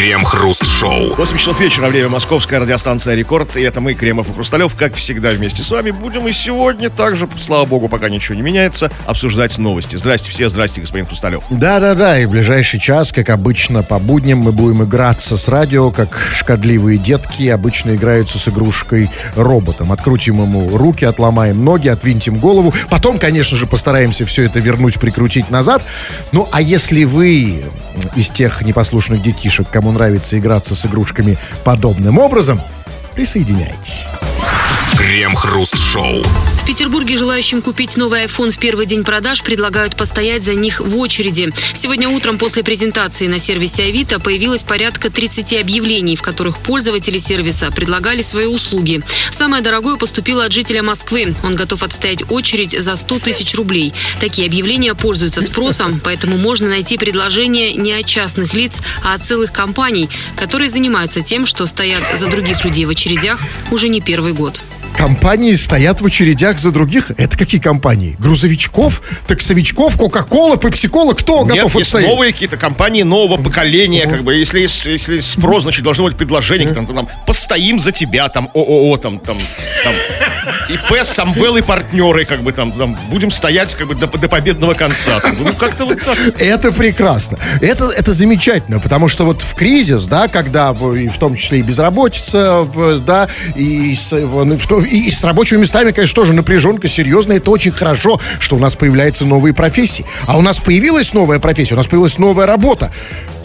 Крем-хруст-шоу. 8 часов вечера, время московская радиостанция «Рекорд». И это мы, Кремов и Хрусталев, как всегда вместе с вами. Будем и сегодня также, слава богу, пока ничего не меняется, обсуждать новости. Здрасте все, здрасте, господин Хрусталев. Да-да-да, и в ближайший час, как обычно, по будням мы будем играться с радио, как шкодливые детки обычно играются с игрушкой роботом. Открутим ему руки, отломаем ноги, отвинтим голову. Потом, конечно же, постараемся все это вернуть, прикрутить назад. Ну, а если вы из тех непослушных детишек, кому нравится играться с игрушками подобным образом, присоединяйтесь. Крем-хруст-шоу. В Петербурге желающим купить новый iPhone в первый день продаж предлагают постоять за них в очереди. Сегодня утром после презентации на сервисе Авито появилось порядка 30 объявлений, в которых пользователи сервиса предлагали свои услуги. Самое дорогое поступило от жителя Москвы. Он готов отстоять очередь за 100 тысяч рублей. Такие объявления пользуются спросом, поэтому можно найти предложения не от частных лиц, а от целых компаний, которые занимаются тем, что стоят за других людей в очередях уже не первый год. Компании стоят в очередях за других. Это какие компании? Грузовичков, таксовичков, Кока-Кола, Пепси-Кола? Кто Нет, готов есть отстоять? новые какие-то компании нового поколения, как бы, если если есть спрос, значит, должно быть предложение, там, там, постоим за тебя, там, ООО, там, там, там, ИП, Самвел и партнеры, как бы, там, там, будем стоять, как бы, до, до победного конца. там. ну, как-то вот так. Это прекрасно. Это, это замечательно, потому что вот в кризис, да, когда и в том числе и безработица, да, и с, в то- и с рабочими местами, конечно, тоже напряженка серьезная. Это очень хорошо, что у нас появляются новые профессии. А у нас появилась новая профессия, у нас появилась новая работа.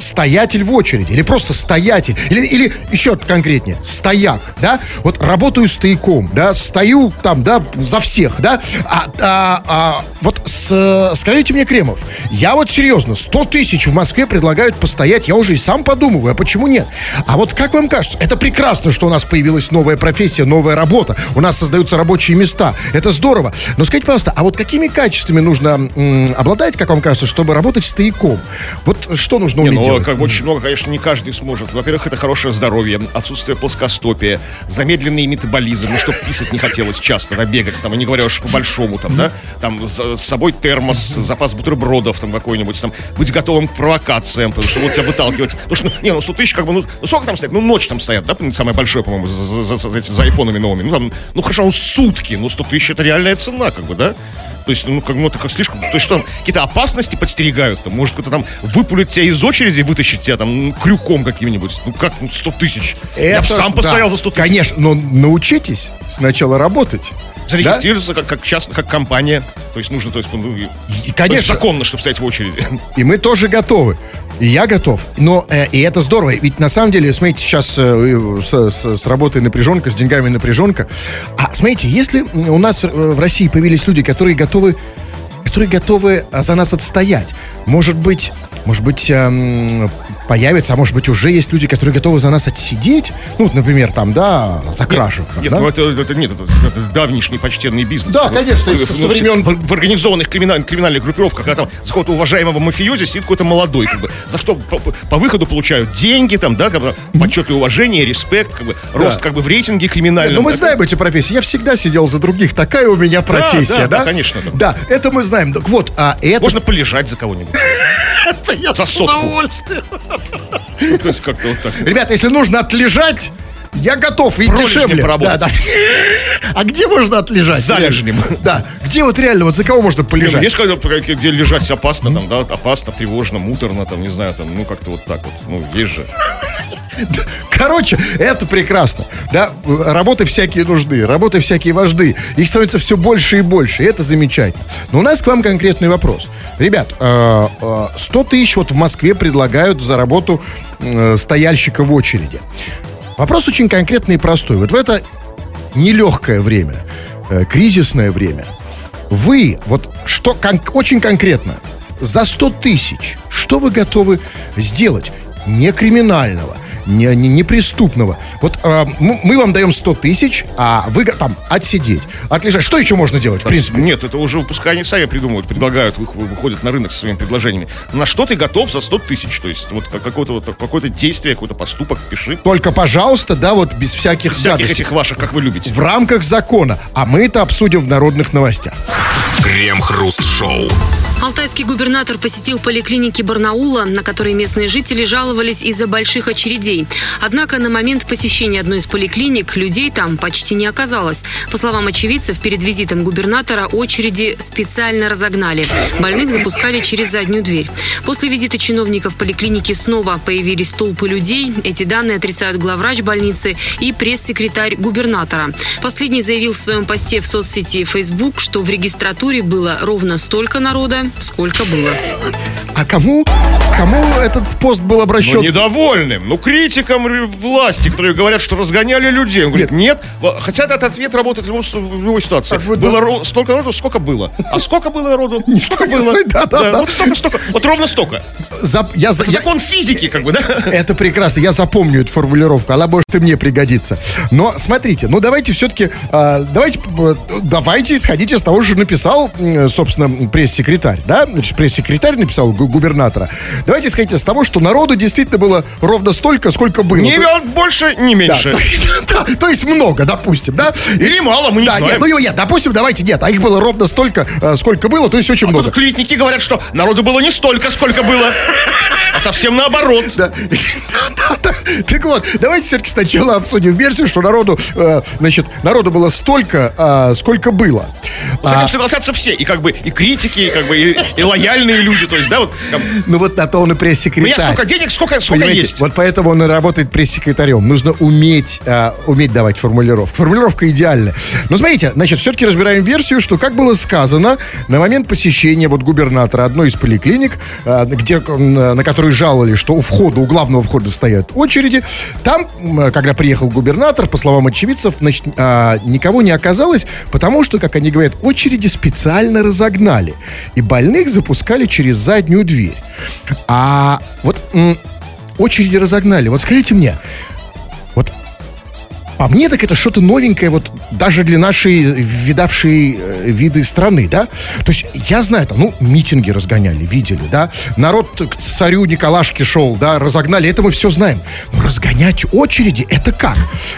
Стоятель в очереди, или просто стоятель, или, или еще конкретнее, стояк, да? Вот работаю стояком, да, стою там, да, за всех, да? А, а- а вот с- скажите мне, Кремов, я вот серьезно, 100 тысяч в Москве предлагают постоять, я уже и сам подумываю, а почему нет? А вот как вам кажется, это прекрасно, что у нас появилась новая профессия, новая работа, у нас создаются рабочие места, это здорово. Но скажите, пожалуйста, а вот какими качествами нужно м, обладать, как вам кажется, чтобы работать стояком? Вот что нужно Не, уметь ну, делать? Как бы очень много, конечно, не каждый сможет. Во-первых, это хорошее здоровье, отсутствие плоскостопия, замедленный метаболизм, ну, чтобы писать не хотелось часто, да, бегать, там, и не говоря уж по-большому, там, да, там, с собой термос, запас бутербродов, там, какой-нибудь, там, быть готовым к провокациям, потому что вот тебя выталкивать. Потому что, не, ну, 100 тысяч, как бы, ну, ну, сколько там стоят? Ну, ночь там стоят, да, самое большое, по-моему, за, за, за, за- айфонами новыми. Ну, там, ну, хорошо, ну, сутки, ну, 100 тысяч это реальная цена, как бы, да? То есть, ну, как, ну, это как слишком... То есть, что там, какие-то опасности подстерегают? Там, может, кто-то там выпулит тебя из очереди, вытащить тебя там ну, крюком каким-нибудь? Ну, как, ну, 100 тысяч? Я Это- сам да, постоял за 100 тысяч. Конечно, но научитесь сначала работать. Зарегистрироваться как, как частно, как компания. То есть, нужно, то есть, ну, и- И, то конечно, есть законно, чтобы стоять в очереди. И мы тоже готовы. Я готов. Но э, и это здорово. Ведь на самом деле, смотрите, сейчас э, с, с- с работой напряженка, с деньгами напряженка. А смотрите, если у нас в, в России появились люди, которые готовы, которые готовы а, за нас отстоять, может быть, может быть, эм, появится, а может быть, уже есть люди, которые готовы за нас отсидеть. Ну, вот, например, там, да, за кражу. Нет, да? ну это, это нет, это, это давнишний почтенный бизнес. Да, конечно, ну, со- времен- В, в организованных криминальных, криминальных группировках, когда там за какого-то уважаемого мафиози сидит какой-то молодой, как бы, за что по, по выходу получают деньги, там, да, как бы, почет и уважение, респект, как бы, рост как бы в рейтинге криминальном. Ну, мы знаем эти профессии. Я всегда сидел за других. Такая у меня профессия, да, да? да, конечно. Да, это мы знаем. Так вот, а это... Можно полежать за кого-нибудь. я За сотку. Ну, То есть как-то вот так. Ребята, если нужно отлежать, я готов и Пролежнем дешевле. поработать. Да, да. А где можно отлежать? Залежнем. Да. Где вот реально, вот за кого можно ну, полежать? Есть где лежать опасно, там, да, опасно, тревожно, муторно, там, не знаю, там, ну, как-то вот так вот, ну, есть же. Короче, это прекрасно. Да, работы всякие нужны, работы всякие важны. Их становится все больше и больше, и это замечательно. Но у нас к вам конкретный вопрос. Ребят, э, э, 100 тысяч вот в Москве предлагают за работу э, стояльщика в очереди. Вопрос очень конкретный и простой. Вот в это нелегкое время, э, кризисное время, вы, вот что кон- очень конкретно, за 100 тысяч, что вы готовы сделать? Не криминального, не, не, неприступного. Вот э, мы вам даем 100 тысяч, а вы там отсидеть, отлежать. Что еще можно делать, в принципе? Нет, это уже пускай они сами придумывают, предлагают, выходят на рынок со своими предложениями. На что ты готов за 100 тысяч? То есть вот какое-то вот, какое действие, какой-то поступок пиши. Только, пожалуйста, да, вот без всяких Всяких гадостей. этих ваших, как вы любите. В рамках закона. А мы это обсудим в народных новостях. Крем-хруст-шоу. Алтайский губернатор посетил поликлиники Барнаула, на которые местные жители жаловались из-за больших очередей. Однако на момент посещения одной из поликлиник людей там почти не оказалось. По словам очевидцев, перед визитом губернатора очереди специально разогнали. Больных запускали через заднюю дверь. После визита чиновников в поликлинике снова появились толпы людей. Эти данные отрицают главврач больницы и пресс-секретарь губернатора. Последний заявил в своем посте в соцсети Facebook, что в регистратуре было ровно столько народа, сколько было. А кому, кому этот пост был обращен? Ну, недовольным. Ну, критикам власти, которые говорят, что разгоняли людей. Он говорит, нет. нет. Хотя этот ответ работает в любой, в любой ситуации. Так, было да. столько народу, сколько было. А сколько было народу? Сколько было? Да, да, да. Вот столько, столько. Вот ровно столько. За, я, Это я, закон физики, как бы, да? Это прекрасно. Я запомню эту формулировку. Она может и мне пригодиться. Но смотрите, ну давайте все-таки, э, давайте, давайте исходите из того, что написал, собственно, пресс-секретарь, да? Значит, пресс-секретарь написал губернатора. Давайте исходите из того, что народу действительно было ровно столько, сколько было. Не больше, не меньше. Да, то, то есть много, допустим, да? Или мало, мы не да, знаем. Нет, ну нет, допустим, давайте нет, а их было ровно столько, э, сколько было, то есть очень а много. Тут клиники говорят, что народу было не столько, сколько было, а совсем наоборот. Да. Так вот, давайте все-таки сначала обсудим версию, что народу, э, значит, народу было столько, э, сколько было. С этим а, согласятся все, и как бы и критики, и как бы и, и лояльные люди, то есть, да, вот. Ну вот на то он и пресс-секретарь. У меня столько денег, сколько, сколько есть. Вот поэтому он и работает пресс-секретарем. Нужно уметь, э, уметь давать формулировку. Формулировка идеальная. Но смотрите, значит, все-таки разбираем версию, что, как было сказано, на момент посещения вот губернатора одной из поликлиник, э, где, на которой жаловали, что у входа, у главного входа стоят очереди, там, когда приехал губернатор, по словам очевидцев, значит, э, никого не оказалось, потому что, как они говорят, очереди специально разогнали. И больных запускали через заднюю дверь. А вот очереди разогнали. Вот скажите мне, по мне, так это что-то новенькое, вот даже для нашей видавшей э, виды страны, да? То есть я знаю, там, ну, митинги разгоняли, видели, да? Народ к царю Николашке шел, да, разогнали, это мы все знаем. Но разгонять очереди, это как?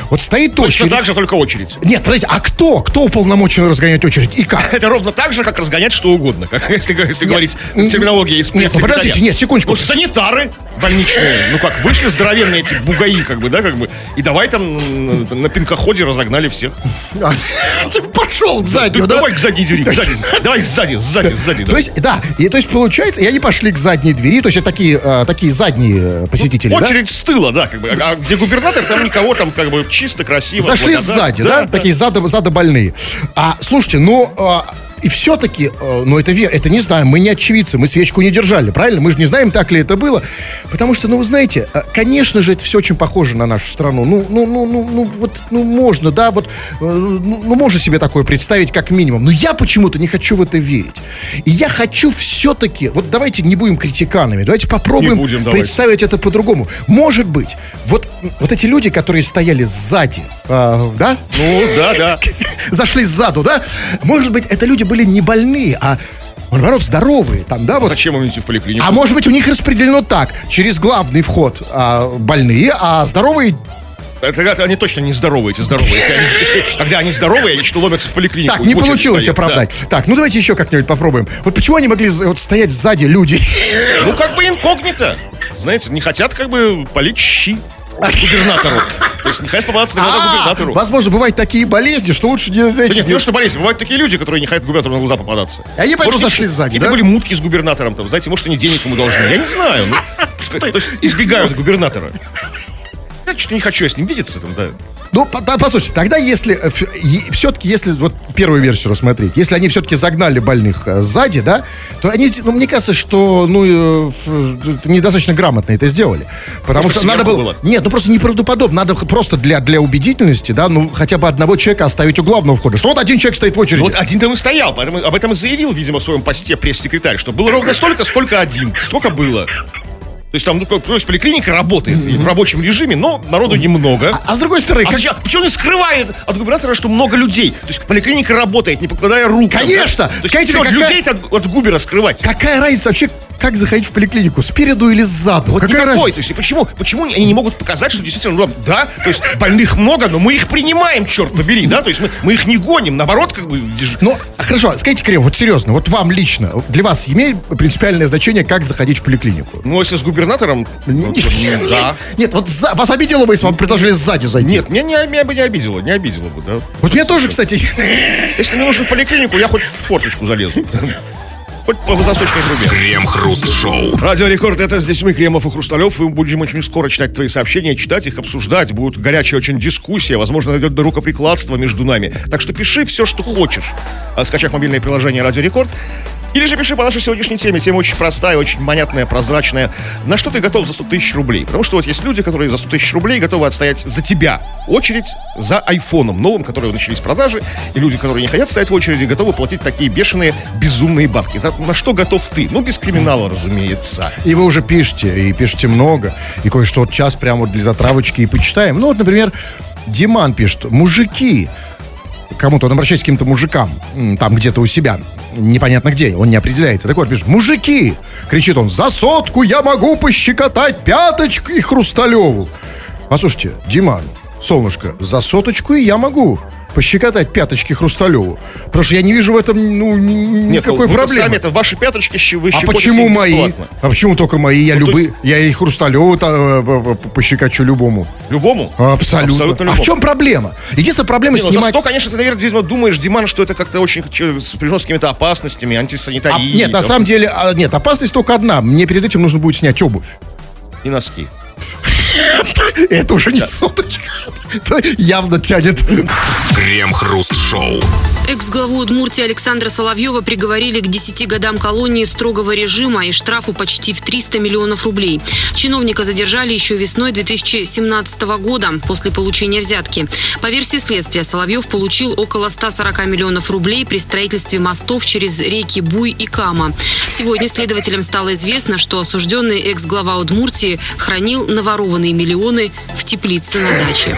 Вот стоит Точно очередь. так же, только очередь. Нет, подождите, а кто? Кто уполномочен разгонять очередь и как? Это ровно так же, как разгонять что угодно, как, если, если нет, говорить терминологией из Нет, подождите, нет, секундочку. Ну, санитары больничные, ну как, вышли здоровенные эти бугаи, как бы, да, как бы, и давай там на пинкоходе разогнали всех. А, пошел к заднему, да? Давай к задней двери, Давай сзади, сзади, сзади. То есть, да, и то есть получается, и они пошли к задней двери, то есть это такие, э, такие задние э, посетители, Очередь с тыла, да, как бы. А где губернатор, там никого, там как бы чисто, красиво. Зашли сзади, да? Такие задобольные. А, слушайте, ну, а, и все-таки, э, ну это вер, это не знаем, мы не очевидцы, мы свечку не держали, правильно? Мы же не знаем, так ли это было. Потому что, ну вы знаете, э, конечно же, это все очень похоже на нашу страну. Ну, ну, ну, ну, ну вот, ну можно, да, вот, э, ну, ну можно себе такое представить как минимум. Но я почему-то не хочу в это верить. И я хочу все-таки, вот давайте не будем критиканами, давайте попробуем будем, представить давайте. это по-другому. Может быть, вот, вот эти люди, которые стояли сзади, э, да? Ну, да, да. Зашли сзаду, да? Может быть, это люди были не больные, а наоборот, здоровые. Там, да, вот. Зачем им идти в поликлинику? А может быть, у них распределено так. Через главный вход а, больные, а здоровые это, они точно не здоровые, эти здоровые. Если они, если, когда они здоровые, они что ломятся в поликлинику. Так, не получилось стоят, оправдать. Да. Так, ну давайте еще как-нибудь попробуем. Вот почему они могли вот стоять сзади люди? Ну, как бы инкогнито. Знаете, не хотят как бы полить щи губернатору. То есть не хотят попадаться на глаза а, губернатору. Возможно, бывают такие болезни, что лучше не знаете. Нет, не что болезни, бывают такие люди, которые не хотят губернатору на глаза попадаться. А они просто зашли сзади, Какие-то были мутки с губернатором, там, знаете, может, они денег ему должны. Я не знаю. Ну, то есть избегают губернатора. Я что-то не хочу я с ним видеться, там, да. Ну, да, послушайте, тогда если э, все-таки, если вот первую версию рассмотреть, если они все-таки загнали больных э, сзади, да, то они, ну, мне кажется, что, ну, э, недостаточно грамотно это сделали. Потому Может, что надо было... было... Нет, ну просто неправдоподобно. Надо просто для, для убедительности, да, ну, хотя бы одного человека оставить у главного входа. Что вот один человек стоит в очереди. Вот один там и стоял, поэтому об этом и заявил, видимо, в своем посте пресс-секретарь, что было ровно столько, сколько один. Сколько было. То есть там, ну, то есть поликлиника работает в рабочем режиме, но народу немного. А, а с другой стороны, А как- зачем- почему он скрывает от губернатора, что много людей? То есть поликлиника работает, не покладая рук. Конечно! да? То есть Скажите, чё, какая- людей от, от губера скрывать? какая разница вообще, как заходить в поликлинику? Спереду или сзаду? Вот какая никакой. разница? То есть, почему, почему они не могут показать, что действительно, ну, да, то есть больных много, но мы их принимаем, черт побери, да, то есть мы, мы их не гоним, наоборот, как бы, Ну, хорошо, скажите, Крем, вот серьезно, вот вам лично, для вас имеет принципиальное значение, как заходить в поликлинику? ну, если с губернатором, ну, ну, да. Нет, вот за- вас обидело бы, если вам предложили сзади зайти? Нет, меня, не, меня бы не обидело, не обидело бы, да. Вот меня тоже, кстати, Если мне нужно в поликлинику, я хоть в форточку залезу. Хоть по водосточной трубе. Крем-хруст-шоу. Радио Рекорд, это здесь мы, Кремов и Хрусталев. Мы будем очень скоро читать твои сообщения, читать их, обсуждать. Будет горячая очень дискуссия. Возможно, найдет до рукоприкладства между нами. Так что пиши все, что хочешь, а, скачав мобильное приложение Радио Рекорд. Или же пиши по нашей сегодняшней теме. Тема очень простая, очень понятная, прозрачная. На что ты готов за 100 тысяч рублей? Потому что вот есть люди, которые за 100 тысяч рублей готовы отстоять за тебя очередь за айфоном новым, который начались продажи. И люди, которые не хотят стоять в очереди, готовы платить такие бешеные, безумные бабки. За, на что готов ты? Ну, без криминала, разумеется. и вы уже пишете, и пишете много, и кое-что вот час прямо вот для затравочки и почитаем. Ну, вот, например, Диман пишет, мужики, кому-то он обращается к каким-то мужикам, там где-то у себя, непонятно где, он не определяется. Так вот, пишет, мужики, кричит он, за сотку я могу пощекотать пяточку и Хрусталеву. Послушайте, Диман, солнышко, за соточку и я могу пощекотать пяточки Хрусталеву. Потому что я не вижу в этом ну, Нет, ну, никакой проблемы. сами это ваши пяточки вы А почему мои? бесплатно. А почему только мои? Я Ну, то любые, я и Хрусталеву та- э, пощекочу любому. Любому? Абсолютно. Абсолютно а любому. в чем проблема? Единственная проблема Не, ну, за снимать... 100, конечно, ты, наверное, видимо, думаешь, Диман, что это как-то очень сопряжено с какими-то опасностями, А, антисанитарией. нет, на самом деле, а, нет, опасность только одна. Мне перед этим нужно будет снять обувь. И носки. Это уже не соточка. Явно тянет. Крем-хруст-шоу. Экс-главу Удмуртии Александра Соловьева приговорили к 10 годам колонии строгого режима и штрафу почти в 300 миллионов рублей. Чиновника задержали еще весной 2017 года после получения взятки. По версии следствия, Соловьев получил около 140 миллионов рублей при строительстве мостов через реки Буй и Кама. Сегодня следователям стало известно, что осужденный экс-глава Удмуртии хранил наворованные миллионы в теплице на даче.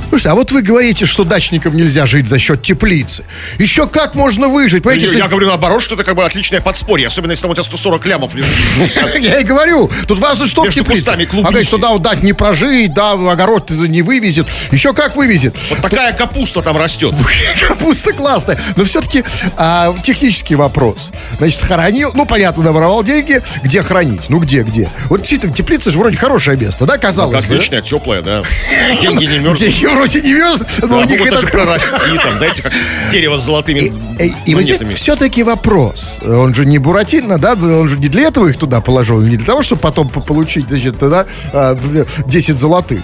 Слушайте, а вот вы говорите, что дачникам нельзя жить за счет теплицы. Еще как можно выжить? Понимаете, Я, если- я говорю наоборот, что это как бы отличное подспорье, особенно если там у тебя 140 лямов лежит. Я и говорю, тут важно, что в теплице. А говорит, что да, дать не прожить, да, огород не вывезет. Еще как вывезет. Вот такая капуста там растет. Капуста классная. Но все-таки а, технический вопрос. Значит, хоронил, ну, понятно, наворовал деньги. Где хранить? Ну, где, где? Вот действительно, теплица же вроде хорошее место, да, казалось бы? да? Отличная, теплая, да. Деньги не мерзнут. Вроде не мерзнут, но Да, у них это... прорасти, там, как дерево с золотыми И, и вот здесь монетами. все-таки вопрос. Он же не Буратино, да? Он же не для этого их туда положил, не для того, чтобы потом по- получить, значит, да, а, 10 золотых.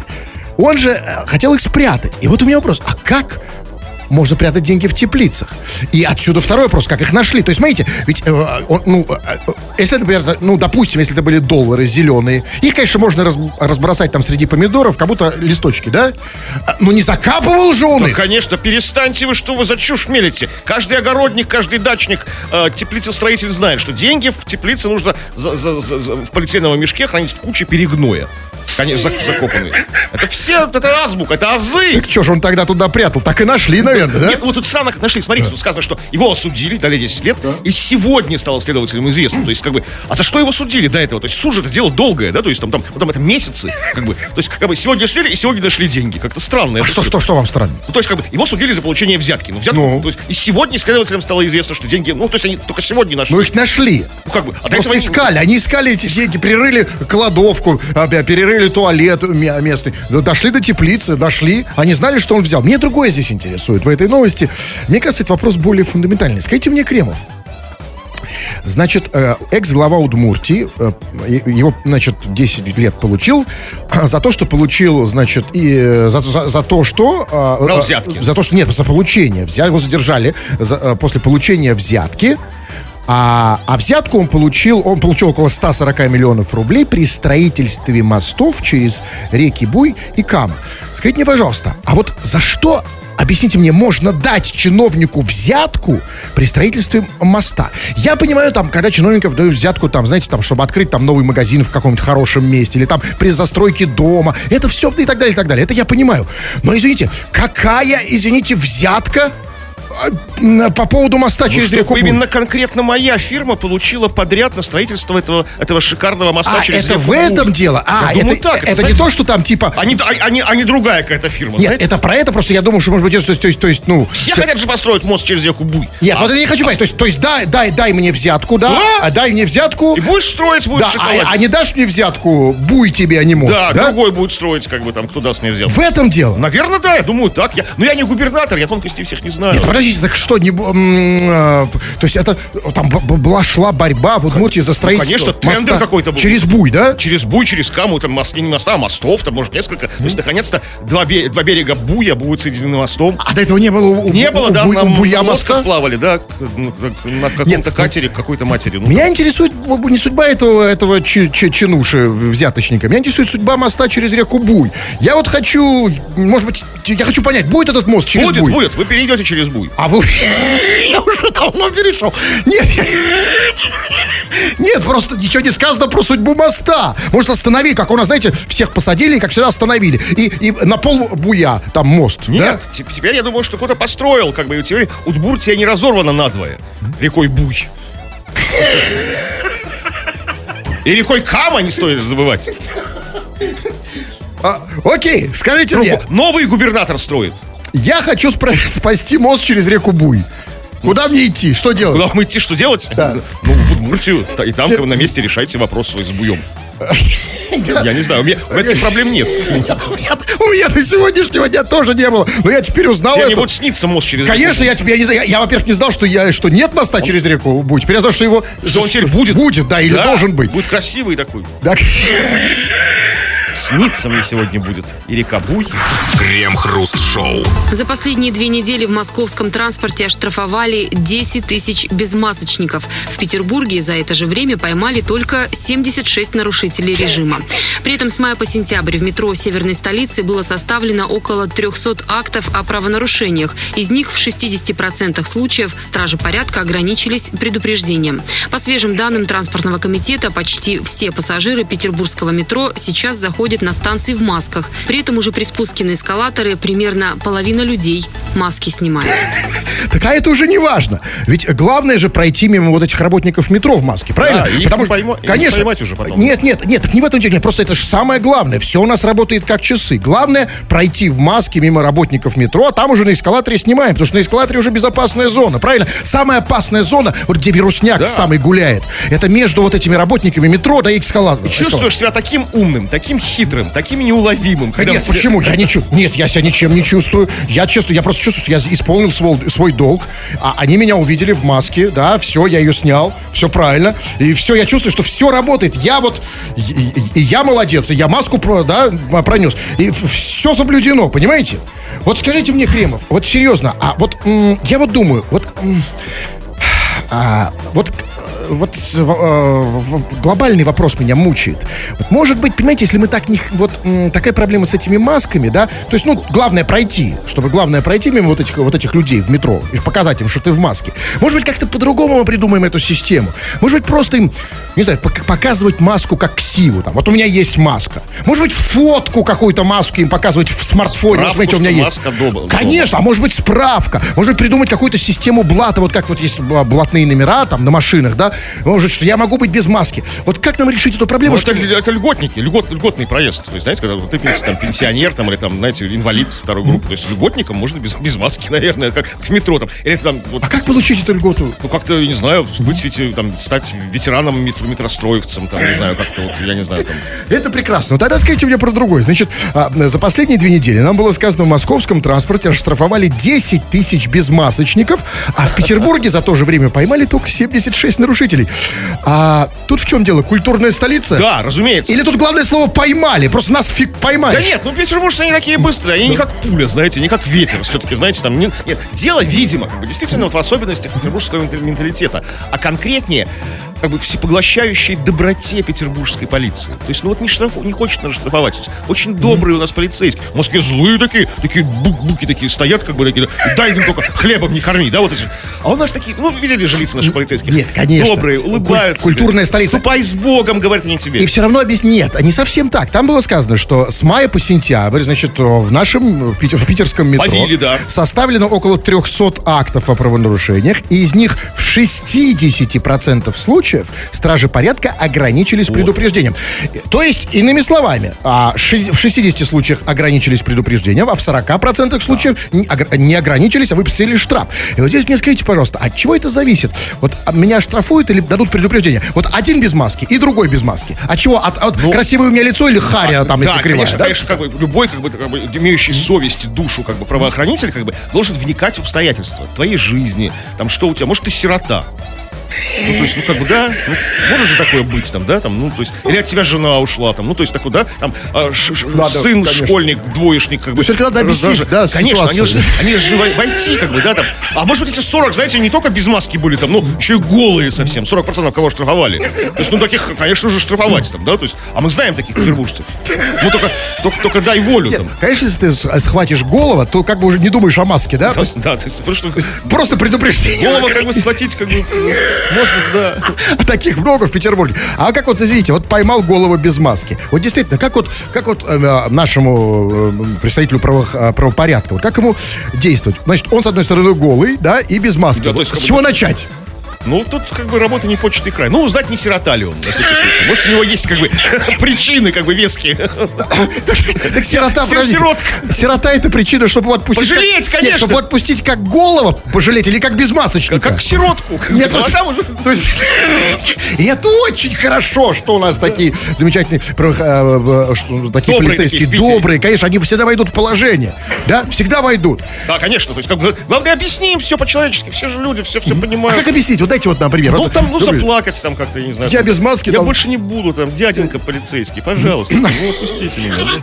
Он же э, хотел их спрятать. И вот у меня вопрос, а как можно прятать деньги в теплицах? И отсюда второй вопрос, как их нашли? То есть, смотрите, ведь, э, он, ну, э, если, например, ну, допустим, если это были доллары зеленые, их, конечно, можно раз- разбросать там среди помидоров, как будто листочки, да? А, Но не закапывал же он Да, их. конечно, перестаньте вы, что вы за чушь мелите. Каждый огородник, каждый дачник, э, теплицестроитель знает, что деньги в теплице нужно за- за- за- за- в полиэтиленовом мешке хранить в куче перегноя. Конечно, зак- закопанные. Это все, это азбука, это азы. Так что же он тогда туда прятал? Так и нашли, наверное, да? Нет, вот тут странно как нашли. Смотрите, тут сказано, что его осудили, дали 10 лет, и сегодня стало следователям известно. То есть, как бы, а за что его судили до этого? То есть, суд это дело долгое, да? То есть, там, там, там это месяцы, как бы. То есть, как бы, сегодня судили, и сегодня дошли деньги. Как-то странно. А что, что, что вам странно? Ну, то есть, как бы, его судили за получение взятки. Ну, взятку, Ну. то есть, и сегодня следователям стало известно, что деньги, ну, то есть, они только сегодня нашли. Ну, их нашли. Ну, как бы, а Просто они- искали, они искали эти деньги, перерыли кладовку, перерыли туалет ме- местный, дошли до теплицы, дошли, они знали, что он взял. Мне другое здесь интересует в этой новости. Мне кажется, это вопрос более фундаментальный. Скажите мне, Кремов, Значит, э, экс-глава Удмуртии, э, его, значит, 10 лет получил за то, что получил, значит, и э, за, за- за то, что... Брал взятки. За то, что, нет, за получение. Его задержали за- после получения взятки. А, а взятку он получил, он получил около 140 миллионов рублей при строительстве мостов через реки Буй и Кама. Скажите мне, пожалуйста, а вот за что объясните мне, можно дать чиновнику взятку при строительстве моста? Я понимаю, там, когда чиновников дают взятку, там, знаете, там, чтобы открыть там новый магазин в каком-то хорошем месте, или там при застройке дома, это все и так далее, и так далее. Это я понимаю. Но, извините, какая, извините, взятка по поводу моста Ну, через реку именно конкретно моя фирма получила подряд на строительство этого, этого шикарного моста А, через это реку в этом дело? А, Я думаю, это, так. это не знаете, то, что там типа... Они, а- они, они другая какая-то фирма, Нет, знаете? это про это просто я думаю, что может быть, то есть, то есть, то есть, ну... Все т- хотят же построить мост через реку Буй. Нет, А- вот это я хочу понять. То есть, то есть дай, дай, дай мне взятку, да? Да. А дай мне взятку. И будешь строить, будешь Да, шоколад. а, а не дашь мне взятку, буй тебе, а не мост, да, да? другой будет строить, как бы там, кто даст мне взятку. В этом дело. Наверное, да, я думаю, так. Я, но я не губернатор, я тонкостей всех не знаю. Нет, подождите, так что, не, а, то есть это, там была, шла борьба в Удмуртии за строительство конечно, тендер моста какой-то был. Через буй, да? Через Буй, через Каму, там мост, не моста, а мостов, там может несколько. То есть, наконец-то, два, бе- два берега Буя будут соединены мостом. А до этого не было у, Не у- было, у да, буй- на у буя моста? плавали, да, ну, на каком-то Нет, катере, какой-то матери. Ну, Меня интересует б- б- не судьба этого, этого чи- чи- чинуши, взяточника. Меня интересует судьба моста через реку Буй. Я вот хочу, может быть, я хочу понять, будет этот мост через будет, Буй? будет, вы перейдете через Буй. А вы... Я уже давно перешел. Нет, нет, просто ничего не сказано про судьбу моста. Может, останови, как у нас, знаете, всех посадили как всегда, остановили. И, и на пол буя там мост, Нет, да? теп- теперь я думаю, что кто-то построил, как бы, и теперь Удмуртия не разорвана надвое. Рекой Буй. И рекой Кама не стоит забывать. А, окей, скажите мне, Новый губернатор строит. Я хочу спасти мост через реку Буй. Куда мне идти? Что делать? Куда вам идти, что делать? Ну, в Удмуртию, и там на месте решайте вопрос свой с буем. Я не знаю, у меня, у меня таких проблем нет. У меня, у меня до сегодняшнего дня тоже не было. Но я теперь узнал это. Где-нибудь снится мост через Конечно, я тебе, я, не знаю, я, я, во-первых, не знал, что, я, что нет моста через реку Буй. Теперь я знал, что его... Что он теперь будет. Будет, да, или Да, должен быть. Будет красивый такой. Да. Снится мне сегодня будет и река Буй. Крем-хруст-шоу. За последние две недели в московском транспорте оштрафовали 10 тысяч безмасочников. В Петербурге за это же время поймали только 76 нарушителей режима. При этом с мая по сентябрь в метро северной столицы было составлено около 300 актов о правонарушениях. Из них в 60% случаев стражи порядка ограничились предупреждением. По свежим данным транспортного комитета, почти все пассажиры петербургского метро сейчас заходят на станции в масках. При этом уже при спуске на эскалаторы примерно половина людей маски снимает. Так а это уже не важно. Ведь главное же пройти мимо вот этих работников метро в маске, правильно? Да, их не пойма- не поймать уже потом. Нет, нет, нет, так не в этом дело. Нет, просто это же самое главное. Все у нас работает как часы. Главное пройти в маске мимо работников метро, а там уже на эскалаторе снимаем, потому что на эскалаторе уже безопасная зона, правильно? Самая опасная зона, вот где вирусняк Да. самый гуляет, это между вот этими работниками метро да и эскалатора. Чувствуешь себя таким умным, таким хитрым, таким неуловимым. Да нет, почему? Я чувствую. Нет, я себя ничем не чувствую. Я чувствую, я просто чувствую, что я исполнил свой, свой долг. А они меня увидели в маске, да, все, я ее снял, все правильно. И все, я чувствую, что все работает. Я вот, и, и- и я молодец, и я маску про, да, пронес. И все соблюдено, понимаете? Вот скажите мне, Кремов, вот серьезно, а вот я вот думаю, вот, а, вот вот э, глобальный вопрос меня мучает. Вот, может быть, понимаете, если мы так не... Вот такая проблема с этими масками, да? То есть, ну, главное пройти, чтобы главное пройти мимо вот этих, вот этих людей в метро и показать им, что ты в маске. Может быть, как-то по-другому мы придумаем эту систему. Может быть, просто им, не знаю, пок- показывать маску как ксиву. Там. Вот у меня есть маска. Может быть, фотку какую-то маску им показывать в смартфоне. Справку, смотрите, у меня есть. маска дома- Конечно, а может быть справка. Может быть придумать какую-то систему блата, вот как вот есть блатные номера там на машинах, да? Может, что я могу быть без маски. Вот как нам решить эту проблему? Ну, что... это, это льготники, льгот, льготный проезд. То есть, знаете, когда вот ты там, пенсионер там, или там, знаете, инвалид второй группы, то есть льготникам можно без, без маски, наверное, как в метро там. Или там, вот, А как получить эту льготу? ну, как-то, не знаю, быть, ведь, там, стать ветераном метро, метростроевцем, там, не знаю, как-то вот, я не знаю, там. Это прекрасно. Ну, тогда скажите мне про другое. Значит, а, за последние две недели нам было сказано, в московском транспорте оштрафовали 10 тысяч безмасочников, а в Петербурге за то же время поймали только 76 нарушителей. А тут в чем дело? Культурная столица? Да, разумеется. Или тут главное слово поймали? Просто нас фиг Да поймаешь. нет, ну петербуржцы они такие быстрые, они не как пуля, знаете, не как ветер, все-таки, знаете, там, не- нет, дело, видимо, как бы, действительно, вот в особенностях петербургского менталитета, а конкретнее как бы всепоглощающей доброте петербургской полиции. То есть, ну вот не, штраф, не хочет нас штрафовать. Есть, очень добрые у нас полицейские. В Москве злые такие, такие бук-буки такие стоят, как бы такие, дай им только хлебом не корми, да, вот эти. А у нас такие, ну, видели же лица наших полицейских? Нет, конечно. Добрые, улыбаются. Куль- культурная столица. Ступай с Богом, говорят они тебе. И все равно объясни, нет, не совсем так. Там было сказано, что с мая по сентябрь, значит, в нашем в Питер- в питерском метро Ловили, да. составлено около 300 актов о правонарушениях, и из них в 60% случаев стражи порядка ограничились предупреждением. То есть, иными словами, а, в 60 случаях ограничились предупреждением, а в 40% случаев не огр- не ограничились, а выписали штраф. И вот здесь мне скажите, пожалуйста, от чего это зависит? Вот а, меня штрафуют или дадут предупреждение? Вот один без маски и другой без маски. От чего? От, от красивое у меня лицо или харя там, если Ну, да, кривая? конечно, да? конечно, как бы любой, как бы, как бы имеющий совесть, душу, как бы правоохранитель, как бы должен вникать в обстоятельства твоей жизни, там что у тебя, может ты сирота. Ну, то есть, ну, как бы, да, ну, может же такое быть, там, да, там, ну, то есть, или от тебя жена ушла, там, ну, то есть, такой, да, там, а, ш- ш- Надо, сын, конечно. школьник, двоечник, как бы. есть, это надо объяснить, да, Конечно, они должны, они вой- войти, как бы, да, там. А может быть, эти 40, знаете, не только без маски были, там, ну, еще и голые совсем, 40% кого штрафовали. То есть, ну, таких, конечно же, штрафовать, там, да, то есть, а мы знаем таких петербуржцев. Ну, только, только, только дай волю, Нет, там. конечно, если ты с- схватишь голову, то как бы уже не думаешь о маске, да? То есть Да, то есть, просто просто предупреждение. голова как бы схватить, как бы, можно, да. Таких много в Петербурге. А как вот, извините, вот поймал голову без маски. Вот действительно, как вот, как вот э, нашему э, представителю право- э, правопорядка, вот как ему действовать? Значит, он, с одной стороны, голый, да, и без маски. Да, Вот есть, с чего начать? Ну, тут как бы работа не почта и край. Ну, узнать, не сирота ли он, на всякий случай. Может, у него есть как бы причины как бы веские. Так сирота, сиротка. Сирота это причина, чтобы отпустить. Пожалеть, конечно. Чтобы отпустить как голова пожалеть или как без масочника. Как сиротку. Нет, а то есть, и это очень хорошо, что у нас такие замечательные э, такие полицейские, добрые, конечно, они всегда войдут в положение, да, всегда войдут. Да, конечно. То есть, как главное, объясним все по-человечески. Все же люди, все все А понимают. как объяснить? Вот дайте вот, например. Ну, вот, там, ну, добрый- заплакать там как-то, я не знаю. Я там. без маски, Я там- больше не буду, там, дяденька полицейский, пожалуйста. Ну, отпустите меня. ну.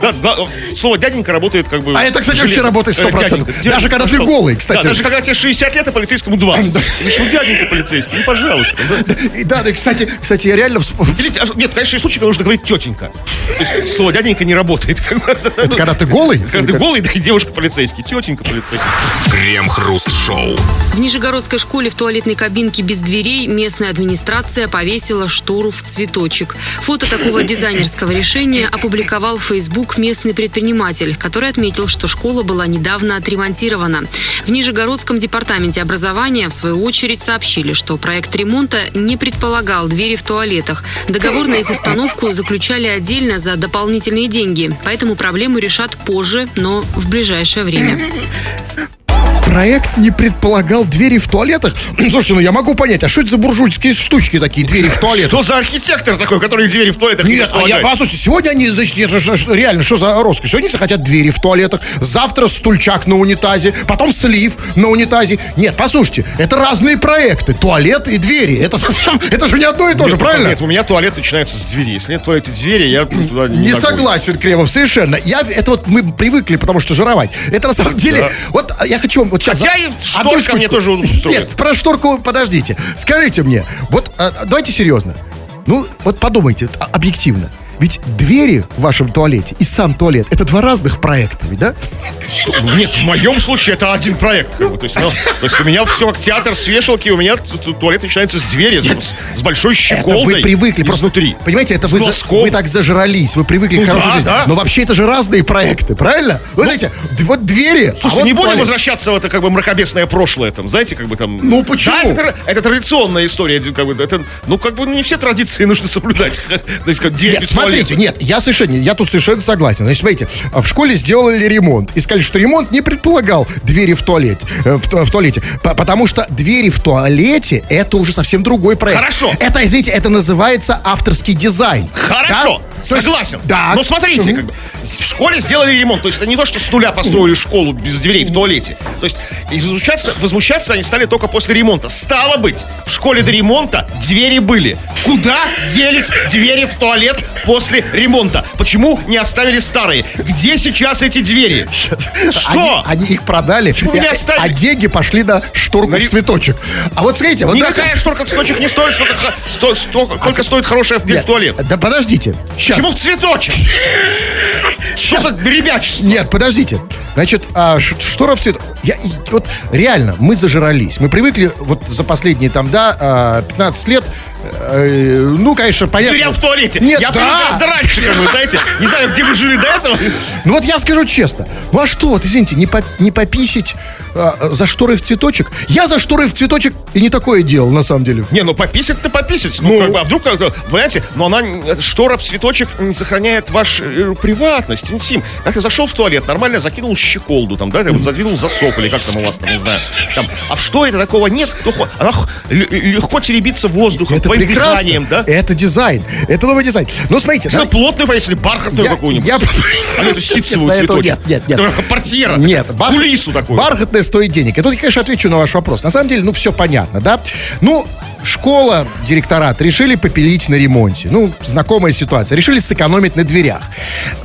Да, да, слово дяденька работает как бы... А это, кстати, вообще работает Э, 100%. дяденька, Даже дяденька, когда ты голый, кстати. Да, даже когда тебе 60 лет, а полицейскому 20. Говоришь, ну, дяденька полицейский, ну, пожалуйста. да. И да, да, кстати, кстати, я реально а, нет, конечно, есть случаи, когда нужно говорить тетенька. Слово дяденька не работает. Это когда ты голый? Когда ты голый, да, и девушка полицейский, тетенька полицейский. Крем-хруст-шоу. В Нижегородской школе в туалетной кабинке без дверей местная администрация повесила штору в цветочек. Фото такого дизайнерского решения опубликовал в Facebook местный предприниматель, который отметил, что школа была недавно отремонтирована. В Нижегородском департаменте образования, в свою очередь, сообщили, что проект ремонта не предполагал двери в туалетах. Договор на их установку заключали отдельно за дополнительные деньги, поэтому проблему решат позже, но в ближайшее время. Проект не предполагал двери в туалетах. Слушайте, ну я могу понять, а что это за буржуйские штучки такие, двери в туалетах? Что за архитектор такой, который двери в туалетах не Нет, а я, послушайте, сегодня они, значит, реально, что за роскошь? Сегодня захотят двери в туалетах, завтра стульчак на унитазе, потом слив на унитазе. Нет, послушайте, это разные проекты. Туалет и двери. Это совсем, это же не одно и то же, Нет, правильно? Нет, у меня туалет начинается с двери. Если нет в туалете двери, я туда не Не согласен, Кремов, совершенно. Я, это вот мы привыкли, потому что жировать. Это на самом деле, Да. вот а, я хочу вам сейчас... Хотя и одну шторка мне тоже устроит. Нет, про шторку подождите. Скажите мне, вот а, давайте серьезно. Ну, вот подумайте, а, объективно. Ведь двери в вашем туалете и сам туалет это два разных проекта, ведь, да? Нет, в моем случае это один проект. Как бы. то, есть, ну, то есть у меня все театр с вешалки, у меня туалет начинается с двери, с, с большой Это щеколдой. вы привыкли просто. изнутри. Понимаете, это вы, за- вы так зажрались, вы привыкли Ну к хорошей да, жизни. да. Но вообще это же разные проекты, правильно? Вы знаете, д- вот двери. Слушайте, а вот не будем туалет. возвращаться в это как бы мракобесное прошлое, там, знаете, как бы там. Ну, почему? Да, это, это традиционная история, как бы, это, ну, как бы не все традиции нужно соблюдать. То есть, как дверь Нет, смотрите, нет, я совершенно, я тут совершенно согласен. Значит, смотрите, в школе сделали ремонт и сказали, что ремонт не предполагал двери в туалете, э, в, в туалете, потому что двери в туалете это уже совсем другой проект. Хорошо. Это, извините, это называется авторский дизайн. Хорошо, Да? Есть- согласен. Да. Но смотрите, как бы, в школе сделали ремонт. То есть это не то, что с нуля построили школу без дверей в туалете. То есть изучаться, возмущаться они стали только после ремонта. Стало быть, в школе до ремонта двери были. Куда делись двери в туалет после после ремонта? Почему не оставили старые? Где сейчас эти двери? Что? Они, они их продали, Почему не и- оставили? а деньги пошли на шторку в цветочек. А вот смотрите, вот Никакая давайте- шторка в цветочек не стоит, сколько, сто- сто- сколько стоит хорошая в Нет, туалет. Да подождите. Сейчас. Почему в цветочек? Что за ребячество? Нет, подождите. Значит, а, штора в цвет. Я, и- вот реально, мы зажрались. Мы привыкли вот за последние там, да, а, 15 лет. Э, ну, конечно, понятно. Дверям в туалете. Нет, я да. гораздо раньше, как бы, знаете. Не знаю, где вы жили до этого. Ну вот я скажу честно. Ну а что, вот, извините, не, по- не пописить а, за шторой в цветочек? Я за шторой в цветочек и не такое делал, на самом деле. Не, ну пописать-то пописать. Ну, Ну. как бы, а вдруг, как-то, понимаете, но она, эта штора в цветочек сохраняет вашу э, приватность, интим. Как ты зашел в туалет, нормально закинул щеколду, там, да, там, задвинул засов, или как там у вас там, не знаю. Там, а в шторе-то такого нет. Кто, она легко теребиться воздухом, Это твоим прекрасно. дыханием, да? Это дизайн. Это новый дизайн. Ну, смотрите, Если давай- плотную повесили, бархатную Я- какую-нибудь. я- А не эту ситцевую цветочек. нет, нет, нет. Это Портьера. Нет, такая, Кулису такую. Бархатная стоит денег. И тут я, конечно, отвечу на ваш вопрос. На самом деле, ну, все понятно, да? Ну, школа, директорат решили попилить на ремонте. Ну, знакомая ситуация. Решили сэкономить на дверях.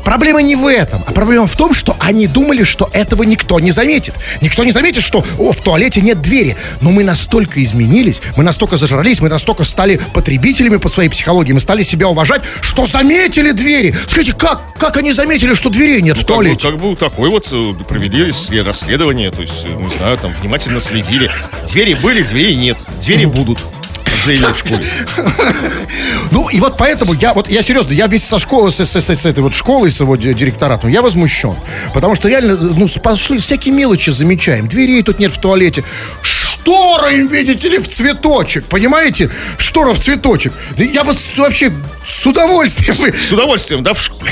Проблема не в этом, а проблема в том, что они думали, что этого никто не заметит. Никто не заметит, что о, в туалете нет двери. Но мы настолько изменились, мы настолько зажрались, мы настолько стали потребителями по своей психологии, мы стали себя уважать, что заметили двери. Скажите, как, как они заметили, что дверей нет в Как бы, туалете? как бы такой вот э, провели след- расследование, то есть, э, не знаю, там внимательно следили. Двери были, дверей нет. Двери будут. Заявили в школе. Ну, и вот поэтому я, вот я серьезно, я вместе со школой, с, с- с- этой вот школой, с его ди- директоратом, я возмущен. Потому что реально, ну, пошли всякие мелочи замечаем. Дверей тут нет в туалете. Штора им, видите ли, в цветочек, понимаете? Штора в цветочек. Да Я бы вообще с удовольствием. С удовольствием, да, в школе.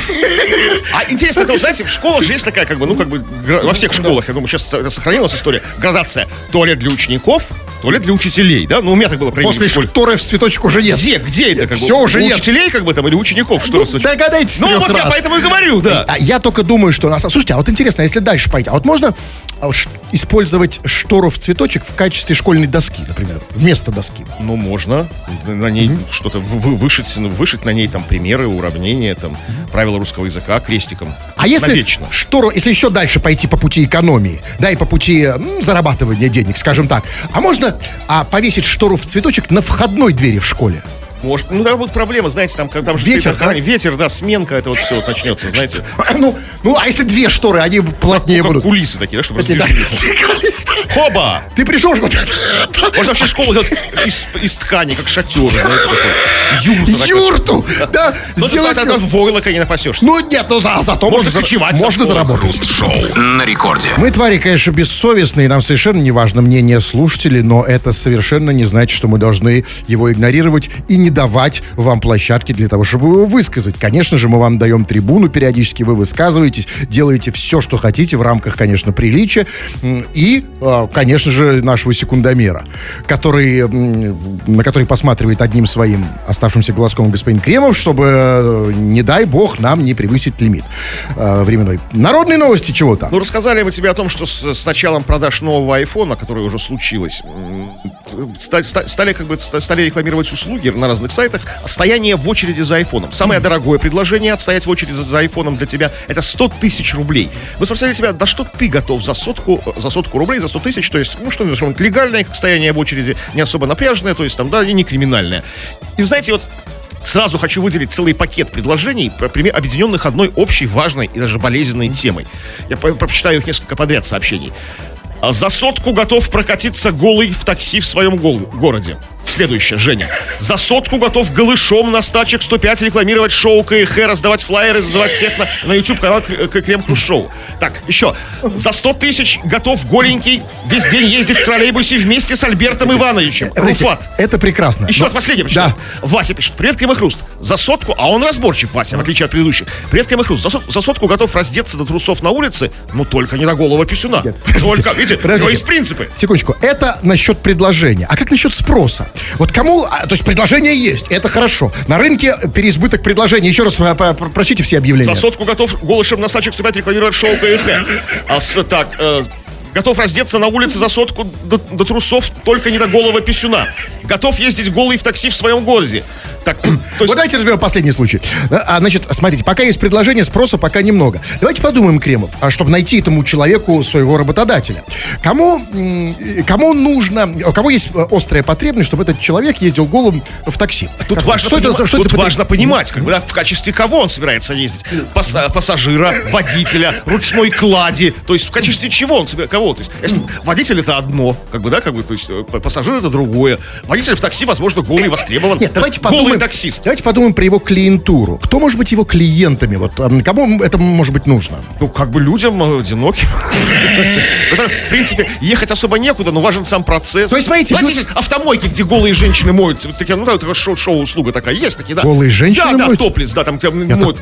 А интересно, это, знаете, в школах же есть такая, как бы, ну, как бы, во всех школах, я думаю, сейчас сохранилась история, градация. Туалет для учеников, туалет для учителей, да? Ну, у меня так было После шторы в цветочек уже нет. Где, где это, как бы? Всё уже у нет. учителей, как бы, там, или учеников, что Ну, догадайтесь Ну, вот я раз. поэтому и говорю, да. А я только думаю, что... на самом- Слушайте, а вот интересно, если дальше пойти, а вот можно а, использовать штору в цветочек в качестве школьной доски, например, вместо доски? Ну, можно на ней что-то вы- вы- вышить, ну, вышить на ней там примеры, уравнения, там, правила русского языка крестиком. А если Навечно. штору, если еще дальше пойти по пути экономии, да, и по пути м, зарабатывания денег, скажем так, а можно а, повесить штору в цветочек на входной двери в школе? Может, ну, да, будет проблема, знаете, там, там же Ветер, да? ветер, да, сменка, это вот все вот начнется, знаете. Ну, ну, а если две шторы, они плотнее Как будут? кулисы такие, да, чтобы Такие, да. Хоба! Ты пришел, вот Можно вообще школу сделать из, из ткани, как шатер, знаете, такой. Такая. юрту, да, Ну, ты сделать... тогда в войлока не напасешься. Ну, нет, ну, за, зато Можно кочевать можно заработать. Хруст-шоу на рекорде. Мы твари, конечно, бессовестные, нам совершенно не важно мнение слушателей, но это совершенно не значит, что мы должны его игнорировать и не давать вам площадки для того, чтобы его высказать. Конечно же, мы вам даем трибуну, периодически вы высказываетесь, делаете все, что хотите в рамках, конечно, приличия и, э, конечно же, нашего секундомера, который, на который посматривает одним своим оставшимся глазком господин Кремов, чтобы, э, не дай бог, нам не превысить лимит э, временной. Народные новости чего там? Ну, рассказали мы тебе о том, что с, с началом продаж нового айфона, которое уже случилось, м, ста- ста- стали, как бы, ста- стали рекламировать услуги на разных сайтах стояние в очереди за айфоном. Самое дорогое предложение отстоять в очереди за, айфоном для тебя это 100 тысяч рублей. Вы спросили себя, да что ты готов за сотку, за сотку рублей, за 100 тысяч, то есть, ну что, что легальное стояние в очереди, не особо напряженное, то есть там, да, и не криминальное. И знаете, вот Сразу хочу выделить целый пакет предложений, про- пример- объединенных одной общей, важной и даже болезненной темой. Я прочитаю их несколько подряд сообщений. А За сотку готов прокатиться голый в такси в своем городе. Следующее, Женя. За сотку готов голышом на стачек 105 рекламировать шоу КХ, раздавать флайеры, зазывать всех на, на YouTube канал Крем Шоу. Так, еще. За 100 тысяч готов голенький весь день ездить в троллейбусе вместе с Альбертом Ивановичем. Знаете, Руфат. это прекрасно. Еще Но- прочитаю. Да. Вася пишет. Привет, Крем и Хруст. За сотку, а он разборчив, Вася, в отличие от предыдущих. И Хруст. За, за сотку готов раздеться до трусов на улице, но только не до голого писюна. Только, видите, Подождите. есть принципы. Секундочку, это насчет предложения. А как насчет спроса? Вот кому... а, то есть предложение есть, это хорошо. На рынке переизбыток предложений. Еще раз а, про- про- прочтите все объявления. За сотку готов голышем на стачек вступать рекламировать шоу КХ. А с, так, э, готов раздеться на улице за сотку до, до трусов, только не до голого писюна. Готов ездить голый в такси в своем городе. Так, ну, то есть- Вот давайте разберем последний случай. А, значит, смотрите, пока есть предложение, спроса пока немного. Давайте подумаем, Кремов, а чтобы найти этому человеку своего работодателя. Кому, кому нужно, у кого есть э, острая потребность, чтобы этот человек ездил голым в такси? Тут, Как- важно, что это понима- за- что тут это важно понимать, как бы, да, в качестве кого он собирается ездить. Пас- пассажира, водителя, ручной клади. То есть в качестве чего он собирается, кого? То есть, если водитель это одно, как бы, да, как бы, то есть э, пассажир это другое. Водитель в такси, возможно, голый востребован. Нет, давайте голый подумаем. таксист. Давайте подумаем про его клиентуру. Кто может быть его клиентами? Вот кому это может быть нужно? Ну, как бы людям э, одиноким. В принципе, ехать особо некуда, но важен сам процесс. То есть, смотрите, люди- автомойки, где голые женщины моют. Такие, ну, да, шоу-услуга такая есть, такие, да. Голые женщины Да, да, топлис, да, там моют.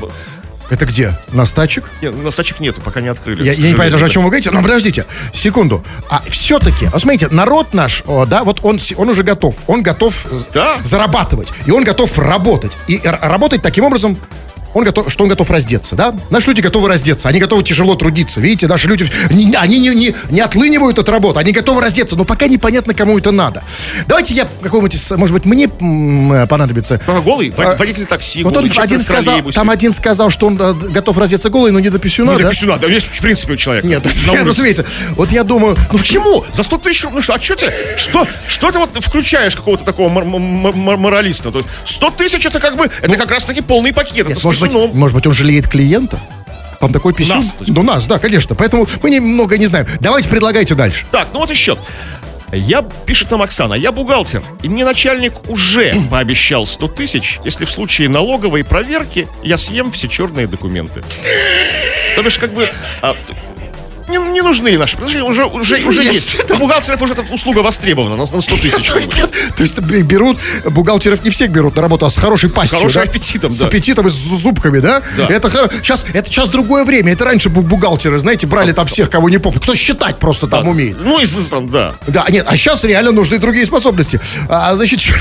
Это где? На стачек? Нет, у нас тачек нету, пока не открыли. Я, я не понимаю даже, о чем вы говорите, но подождите, секунду. А все-таки, вот смотрите, народ наш, о, да, вот он, он уже готов. Он готов Да. зарабатывать. И он готов работать. И работать таким образом, он готов, что он готов раздеться, да? Наши люди готовы раздеться, они готовы тяжело трудиться. Видите, наши люди, не- они не, не, не отлынивают от работы, они готовы раздеться, но пока непонятно, кому это надо. Давайте я какого-нибудь, из- может быть, мне э, понадобится... Только голый, А, водитель такси, Вот голый, он один сказал, там один сказал, что он э, готов раздеться голый, но не до писюна, Ну, да? да, писюна, да, есть, в принципе, у человека. Нет, разумеется. Вот я думаю, Ну почему? За 100 тысяч, ну что, а что тебе, что, что ты вот включаешь какого-то такого мор- мор- мор- моралиста? То есть 100 тысяч это как бы, это как раз таки полный пакет, Нет, может, быть, может быть, он жалеет клиента? Там такой писюн? Нас. Ну, нас, да, конечно. Поэтому мы немного не знаем. Давайте предлагайте дальше. Так, ну вот еще. Я, пишет нам Оксана, я бухгалтер, и мне начальник уже пообещал 100 тысяч, если в случае налоговой проверки я съем все черные документы. То бишь, как бы, а, не, не нужны наши предложения, уже, уже, уже есть. есть. У бухгалтеров уже эта услуга востребована на, на 100 тысяч. То есть берут, бухгалтеров не всех берут на работу, а с хорошей пастью. хорошим да? аппетитом, С да. аппетитом и с зубками, да? Да. Это сейчас, это сейчас другое время. Это раньше бу- бухгалтеры, знаете, брали там всех, кого не помню. Кто считать просто там умеет. Ну, и там, да. Да, нет, а сейчас реально нужны другие способности. А, значит,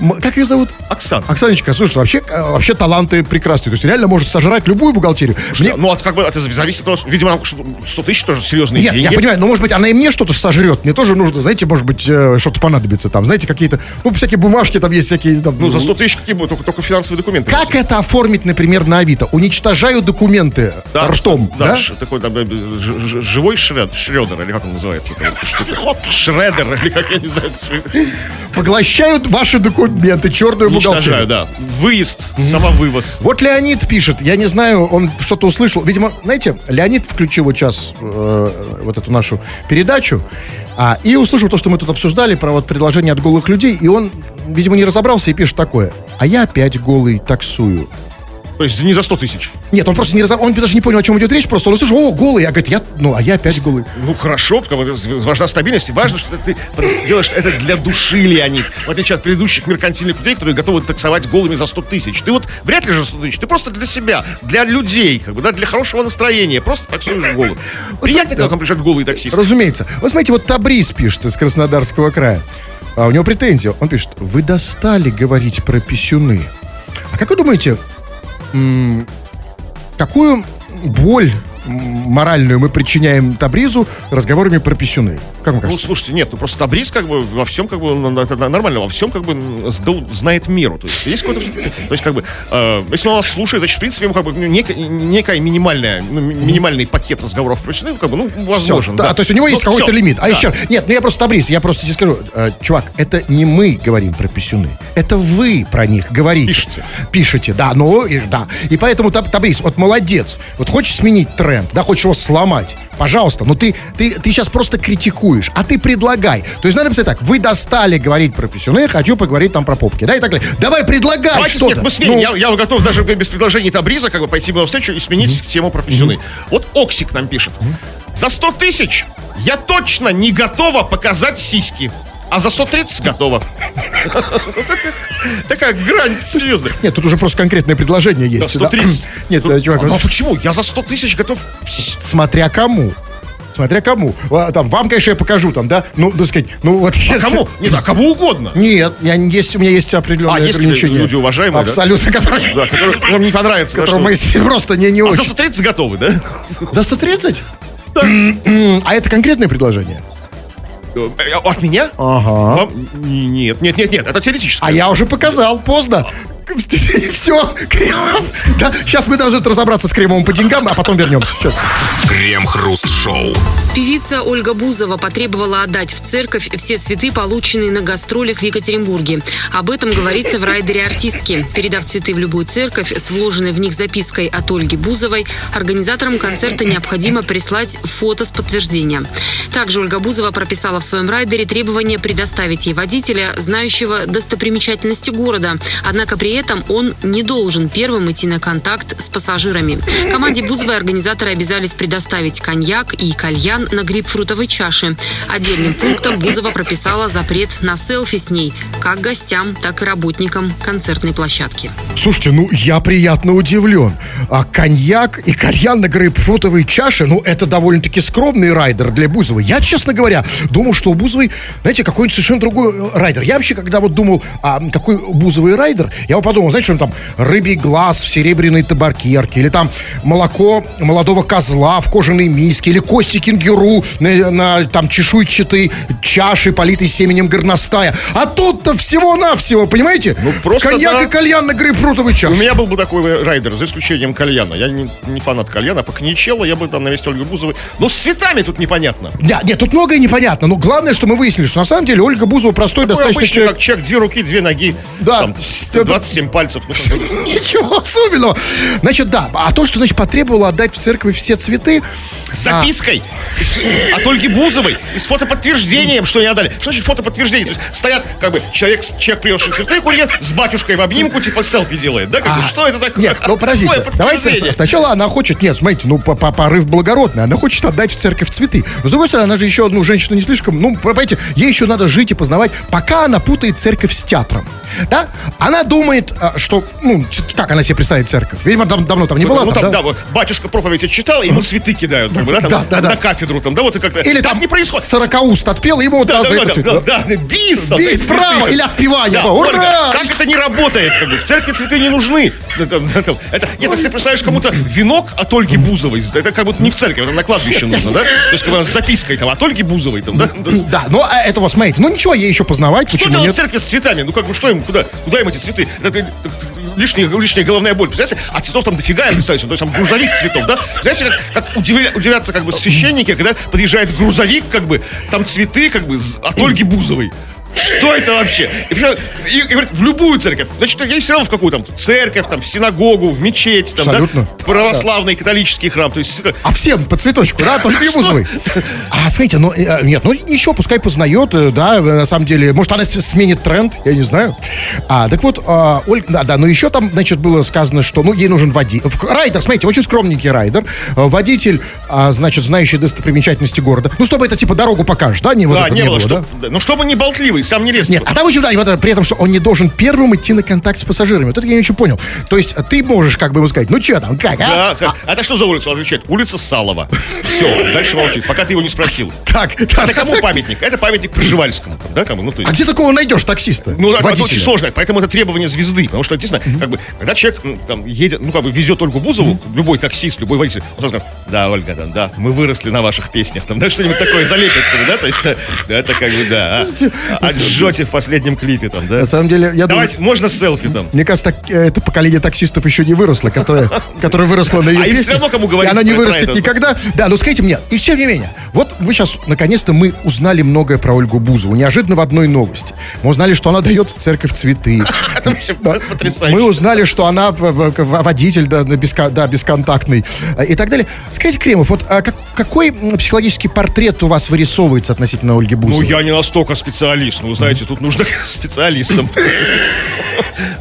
М, как ее зовут? Оксана. Оксаночка, слушай, вообще, э, вообще таланты прекрасные. То есть реально может сожрать любую бухгалтерию. Ну, от как бы это зависит от того, видимо, что 100 тысяч тоже серьезные Нет, деньги. я понимаю, но может быть она и мне что-то сожрет. Мне тоже нужно, знаете, может быть, э, что-то понадобится там. Знаете, какие-то, ну, всякие бумажки там есть, всякие там. Ну, за 100 тысяч какие будут? Только, только финансовые документы. Как это оформить, например, на Авито? Уничтожаю документы Да, ртом, да? да? такой там, э, живой шред, шредер, или как он называется? Шредер, или как я не знаю. Поглощают ваши документы, черную бухгалтерию. да. Выезд, самовывоз. Вот Леонид пишет, я не знаю, он что-то услышал. Видимо, знаете, Леонид включил вот сейчас э, вот эту нашу передачу а, и услышал то, что мы тут обсуждали про вот предложение от голых людей, и он, видимо, не разобрался и пишет такое. А я опять голый таксую. То есть не за 100 тысяч. Нет, он просто не разоб... он даже не понял, о чем идет речь, просто он услышал, о, голый, я говорит, я, ну, а я опять голый. Ну, хорошо, важна стабильность. И важно, что ты делаешь это для души, Леонид. В отличие от предыдущих меркантильных людей, которые готовы таксовать голыми за 100 тысяч. Ты вот вряд ли же 100 тысяч. Ты просто для себя, для людей, как бы, да, для хорошего настроения. Просто таксуешь голым. Приятно, когда к вам приезжают голые таксисты. Разумеется. Вот смотрите, вот Табрис пишет из Краснодарского края. А у него претензия. Он пишет, вы достали говорить про писюны. А как вы думаете, какую боль моральную мы причиняем Табризу разговорами про писюны? Как вам Ну, кажется? слушайте, нет, ну просто Табрис как бы во всем как бы, нормально, во всем как бы знает меру. То есть есть какой-то, то есть как бы, э, если он нас слушает, значит, в принципе, ему как бы ну, некая, некая минимальная, ну, ми- минимальный пакет разговоров про ну, как бы, ну, возможен. Всё, да, то есть у него есть Ну, какой-то лимит. А да. еще, нет, ну я просто Табрис, я просто тебе скажу, э, чувак, это не мы говорим про писюны, это вы про них говорите. Пишете. Пишете, да, ну, и, да. И поэтому, Таб- Табрис, вот молодец, вот хочешь сменить тренд, да, хочешь его сломать, пожалуйста, но ты, ты, ты сейчас просто критикуешь, а ты предлагай. То есть надо написать так, вы достали говорить про писюны, хочу поговорить там про попки, да, и так далее. Давай предлагай Давайте, что-то. нет, мы сменим. Ну, Я, я готов даже без предложений Табриза как бы пойти на встречу и сменить тему про писюны. Вот Оксик нам пишет. За 100 тысяч я точно не готова показать сиськи. А за 130 готова. Вот это Такая грань серьезная. Нет, тут уже просто конкретное предложение есть. Да, 130. да. Нет, чувак, а, почему? Я за 100 тысяч готов... смотря кому. Смотря кому. А, Там, вам, конечно, я покажу, там, да? Ну, так сказать, ну вот... А если- кому? Нет, а кому угодно. Нет, я, не- есть, у меня есть определенные А, есть ограничения. люди уважаемые, да? Абсолютно, которые, Да, который вам не понравится. да, которым мы просто не, не А за очень. 130 готовы, да? За 130? М-м, А это конкретное предложение? Э, От меня? Ага. Вам- Нет, нет, нет, нет, это теоретически. А я уже показал, поздно. Все, Кремов. Да, сейчас мы должны разобраться с Кремовым по деньгам, а потом вернемся. Сейчас. Крем-хруст-шоу. Певица Ольга Бузова потребовала отдать в церковь все цветы, полученные на гастролях в Екатеринбурге. Об этом говорится в райдере артистки. Передав цветы в любую церковь с вложенной в них запиской от Ольги Бузовой, организаторам концерта необходимо прислать фото с подтверждения. Также Ольга Бузова прописала в своем райдере требование предоставить ей водителя, знающего достопримечательности города. Однако при этом он не должен первым идти на контакт с пассажирами. Команде Бузовой организаторы обязались предоставить коньяк и кальян на грейпфрутовой чаше. Отдельным пунктом Бузова прописала запрет на селфи с ней, как гостям, так и работникам концертной площадки. Слушайте, ну я приятно удивлен. А коньяк и кальян на грейпфрутовой чаше, ну это довольно-таки скромный райдер для Бузовой. Я, честно говоря, думал, что у Бузовой, знаете, какой-нибудь совершенно другой э, райдер. Я вообще, когда вот думал, а какой у Бузовой райдер, я подумал, знаете, что там рыбий глаз в серебряной табакерке, или там молоко молодого козла в кожаной миске, или кости кенгюру на, на там чешуйчатой чаши, политой семенем горностая. А тут-то всего-навсего, понимаете? Ну, просто Коньяк да. и кальян на грейпфрутовой чаше. У меня был бы такой райдер, за исключением кальяна. Я не, не фанат кальяна, а покничела, я бы там на весь Ольга Бузовой. Ну, с цветами тут непонятно. Да, нет, тут многое непонятно. Но главное, что мы выяснили, что на самом деле Ольга Бузова простой Такой достаточно обычный, человек. как человек, две руки, две ноги. Да. Там, 20 7 пальцев. Ну, Ничего особенного. Значит, да. А то, что, значит, потребовало отдать в церкви все цветы... С а запиской. А только Бузовой. И с фотоподтверждением, что не отдали. Что значит фотоподтверждение? То есть стоят, как бы, человек, человек принесший цветы, курьер, с батюшкой в обнимку, типа селфи делает. Да? Как а, что это такое? Нет, ну подождите. Давайте сначала она хочет... Нет, смотрите, ну, порыв благородный. Она хочет отдать в церковь цветы. С другой стороны, она же еще одну женщину не слишком... Ну, понимаете, ей еще надо жить и познавать, пока она путает церковь с театром. Да? Она думает, а, что, ну, как она себе представит церковь? Видимо, дав- давно там не была. ну, там, там, да? да, вот, батюшка проповедь читал, ему цветы кидают, как бы, да, там, Да, да, да. на кафедру, там, да, вот и как-то. Или там не происходит. сорокауст отпел, ему Да, да, за да, это да, да, да? да, бис, Бис, браво, или отпевание, Да, да, ура! Как это не работает, как бы, в церкви цветы не нужны. Это, нет, если ты представляешь кому-то венок от Ольги Бузовой, это как будто не в церкви, это на кладбище нужно, да? То есть, как бы, с запиской там от Ольги Бузовой, там, да? Да, ну а это вот, смотрите, ну ничего, ей еще познавать, Что почему нет? в церкви с цветами? Ну как бы что им, куда, куда им эти цветы? Это, лишняя, лишняя головная боль, представляете? А цветов там дофига, я представляю, то есть там грузовик цветов, да? Знаете, как, как удивля- удивятся как бы священники, когда подъезжает грузовик, как бы, там цветы, как бы, от Ольги Бузовой. Что это вообще? И, и- и говорит, в любую церковь. Значит, я все равно в какую там в церковь, там, в синагогу, в мечеть, там, Абсолютно. да? Православный, католический храм. То есть, А всем по цветочку, да, только не Что? Бузовой. А, смотрите, ну, э, нет, ну ничего, пускай познает, э, да, э, на самом деле, может, она сменит тренд, я не знаю. А, так вот, а, Оль, да, да, но еще там, значит, было сказано, что, ну, ей нужен водитель. Райдер, смотрите, очень скромненький райдер. Э, Водитель, а, значит, знающий достопримечательности города. Ну, чтобы это, типа, дорогу покажешь, да, не вот да, это не было, да? что, да, ну чтобы не болтливый, сам не лез. Нет, а там еще, да, и вот это, при этом, что он не должен первым идти на контакт с пассажирами. Вот это я очень понял. То есть ты можешь как бы ему сказать, ну что там, как, а? Да, а это что за улица? Он отвечает, улица Салова. Все, дальше молчит, пока ты его не спросил. Так, Это так. кому памятник? Это памятник Пржевальскому, да, кому? Ну, то А есть, где такого найдешь таксиста? ну, это Водителя? очень сложно, поэтому это требование звезды, потому что, действительно, как бы, когда человек м, там едет, ну, как бы везет Ольгу Бузову, любой таксист, любой водитель, он сразу говорит, да, Ольга, да, да, мы выросли на ваших песнях, там, да, что-нибудь такое залепит, да, то есть, э, да, это как бы, да, а, отжете в последнем клипе, там, да. На самом деле, я думаю, Давайте, можно селфи там. мне кажется, так, э, это поколение таксистов еще не выросло, которое, которое выросло на ее А им песнях. всё равно кому И говорить она не вырастет это. никогда. Да, ну скажите мне, и тем не менее, вот вы сейчас, наконец-то, мы узнали многое про Ольгу Бузову. Неожиданно в одной новости. Мы узнали, что она дает в церковь цветы. Это вообще потрясающе. Мы узнали, что она водитель, да, бесконтактный э, и так далее. Скажите, Кремов, вот а как- какой психологический портрет у вас вырисовывается относительно Ольги Ну, Бузовой? я не настолько специалист. Ну, знаете, тут нужно специалистом.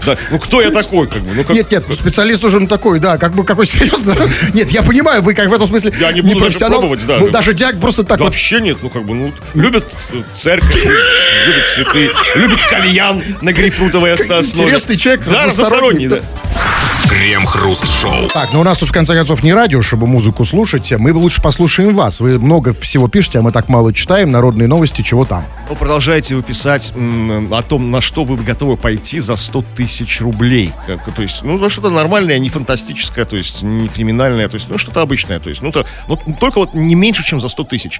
Да, ну, кто я такой, как бы? Ну, как- Нет, нет, специалист уже такой, да, как бы какой серьезно. Нет, я понимаю, вы как в этом смысле Я не буду даже профессионал. пробовать, да. Ну, даже дядь просто так Да вот. вообще нет, ну как бы, ну, любят церковь, любят цветы, любят кальян на грейпфрутовой основе. Интересный человек, Да, разносторонний, да. Крем-хруст-шоу. Так, ну у нас тут в конце концов не радио, чтобы музыку слушать. Мы лучше послушаем вас. Вы много всего пишете, а мы так мало читаем. Народные новости, чего там. Ну, продолжаете вы писать м, о том, на что вы готовы пойти за 100 тысяч рублей. Как, то есть, ну, за что-то нормальное, не фантастическое, то есть, не криминальное, то есть, ну, что-то обычное. То есть, ну, то, ну, только вот не меньше, чем за 100 тысяч.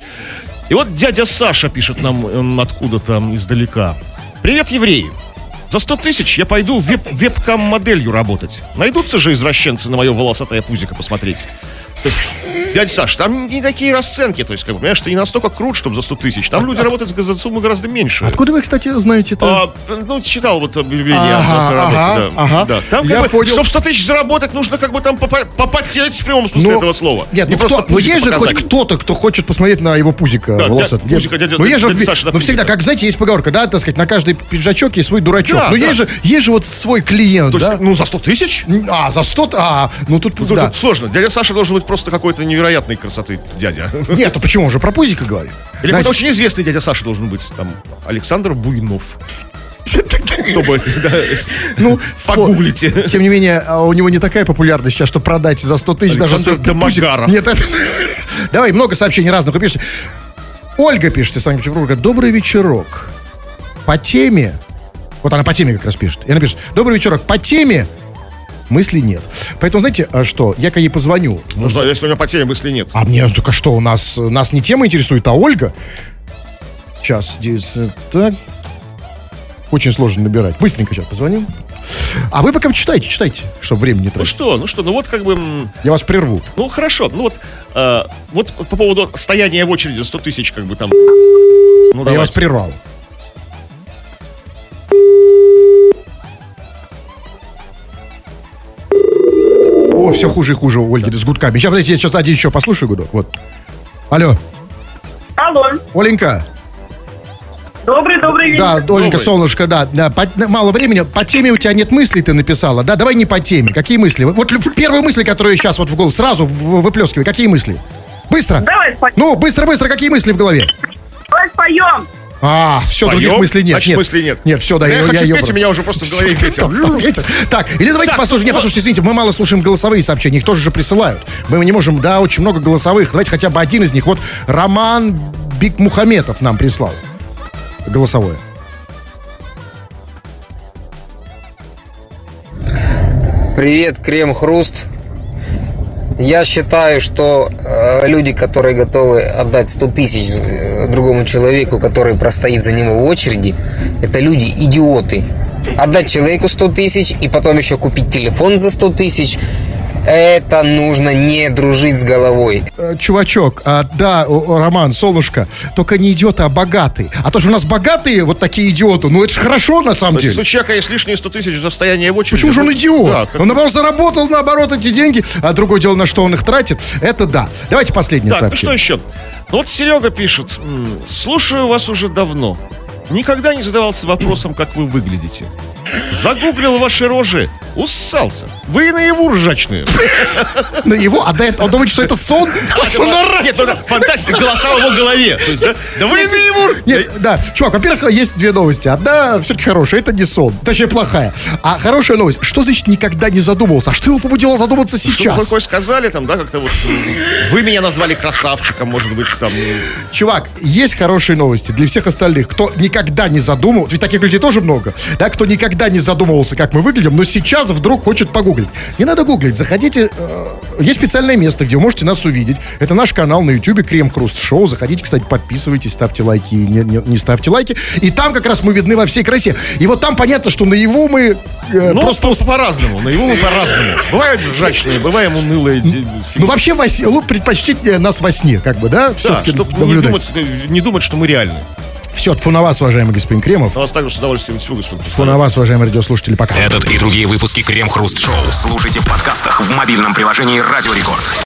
И вот дядя Саша пишет нам откуда-то издалека. Привет, евреи. За 100 тысяч я пойду веб вебкам-моделью работать. Найдутся же извращенцы на мое волосатое пузико посмотреть. Дядя Саш, там не такие расценки, то есть, как бы, понимаешь, ты не настолько крут, чтобы за 100 тысяч. Там люди работают за сумму гораздо меньше. Откуда вы, кстати, знаете это? А, ну, читал вот объявление Ага, о работе, ага, да. ага. Да. Там, Я бы, понял. чтобы 100 тысяч заработать, нужно как бы там попа- попотеть в прямом смысле Ну, этого слова. Нет, не ну, кто, ну пузико есть же показать. хоть кто-то, кто хочет посмотреть на его пузико Да, волосатое. дядя- пузико дядя- ну, есть же, дядя Саша ну, всегда, как, знаете, есть поговорка, да, так сказать, на каждый пиджачок есть свой дурачок. Да, ну, да. есть же, есть же вот свой клиент, да? ну, за 100 тысяч? А, за 100, а, ну тут, Ну, Тут, да. тут сложно. Дядя Саша должен быть просто какой-то невероятной красоты дядя. Нет, ну почему, же про пузико говорит. Или какой-то очень известный дядя Саша должен быть. Там Александр Буйнов. Чтобы, да, Ну, погуглите. Тем не менее, а у него не такая популярность сейчас, что продать за 100 тысяч даже... Александр д- пузик. Домогаров. Нет, это... Давай, много сообщений разных вы пишете. Ольга пишет из Санкт-Петербурга. Добрый вечерок. По теме... Вот она по теме как раз пишет. И она пишет. Добрый вечерок. По теме мыслей нет. Поэтому, знаете, а что? Я когда ей позвоню. Ну, что, если у него по теме мысли нет. А мне только что, у нас, нас не тема интересует, а Ольга. Сейчас, здесь, э, так. Очень сложно набирать. Быстренько сейчас позвоним. А вы пока читайте, читайте, чтобы времени не Ну тратить. что, ну что, ну вот как бы... Я вас прерву. Ну хорошо, ну вот, э, вот по поводу стояния в очереди за 100 тысяч, как бы там. Ну, Я вас давайте. прервал. Все хуже и хуже у Ольги с гудками. Сейчас, подождите, я сейчас один еще послушаю гудок. Вот. Алло, Алло, Оленька. добрый, добрый вечер. Да, Оленька, Добрый. солнышко, да. да по- мало времени. По теме у тебя нет мыслей, ты написала. Да, давай не по теме. Какие мысли? Вот первые мысли, которые сейчас вот в голову, сразу в- выплескивай. Какие мысли? Быстро. Давай споем. Ну, быстро, быстро, какие мысли в голове? Давай споем. А, все, Поем? других мыслей нет. Значит, нет. мыслей нет. Нет, все, да, Да я хочу её петь, брал. у меня уже просто в голове ветер. там ветер. Так, или давайте Так, послушаем. Не, послушайте, извините, мы мало слушаем голосовые сообщения, их тоже же присылают. Мы не можем, да, очень много голосовых. Давайте хотя бы один из них. Вот Роман Бикмухаметов нам прислал голосовое. Привет, Крем Хруст. Я считаю, что э, люди, которые готовы отдать 100 тысяч э, другому человеку, который простоит за него в очереди, это люди идиоты. Отдать человеку 100 тысяч и потом еще купить телефон за 100 тысяч, это нужно не дружить с головой. Э, Чувачок, а, да, Роман, солнышко, только не идиоты, а богатые. А то, что у нас богатые вот такие идиоты, ну это же хорошо на самом То деле. если у человека есть лишние 100 тысяч за стояние в очереди... Почему же он ну, идиот? да, как- Он, наоборот, заработал, наоборот, эти деньги, а другое дело, на что он их тратит, это да. Давайте последнее Так, ну что сообщение. еще? Ну вот Серега пишет. Слушаю вас уже давно. Никогда не задавался вопросом, как вы выглядите. Загуглил ваши рожи. Уссался. Вы наяву ржачные. На его, а он думает, что это сон? Нет, ну фантастика, голоса в его голове. Да, вы наяву... Нет, да, чувак, во-первых, есть две новости. Одна все-таки хорошая, это не сон, точнее плохая. А хорошая новость, что значит никогда не задумывался? А что его побудило задуматься Что вы сейчас? такое сказали там, да, как-то вот... Вы меня назвали красавчиком, может быть, там... м, Чувак, есть хорошие новости для всех остальных, кто никогда не задумывался, ведь таких людей тоже много, да, кто никогда не задумывался, как мы выглядим, но сейчас вдруг хочет погуглить. Не надо гуглить, заходите, э, есть специальное место, где вы можете нас увидеть. Это наш канал на YouTube Крем Хруст Шоу. Заходите, кстати, подписывайтесь, ставьте лайки, не, не- не ставьте лайки. И там как раз мы видны во всей красе. И вот там понятно, что наяву мы э, Ну, просто... по-разному. Наяву мы по-разному. Бывают ржачные, бываем унылые. Ну, вообще, во сне- ну, предпочтительнее нас во сне, как бы, да? Да, чтобы не думать, не думать, что мы реальны. Все, тьфу на вас, уважаемый господин Кремов. На вас также с удовольствием всего, господин. Тьфу на вас, уважаемые радиослушатели, пока. Этот и другие выпуски Крем Хруст Шоу слушайте в подкастах в мобильном приложении Радио Рекорд.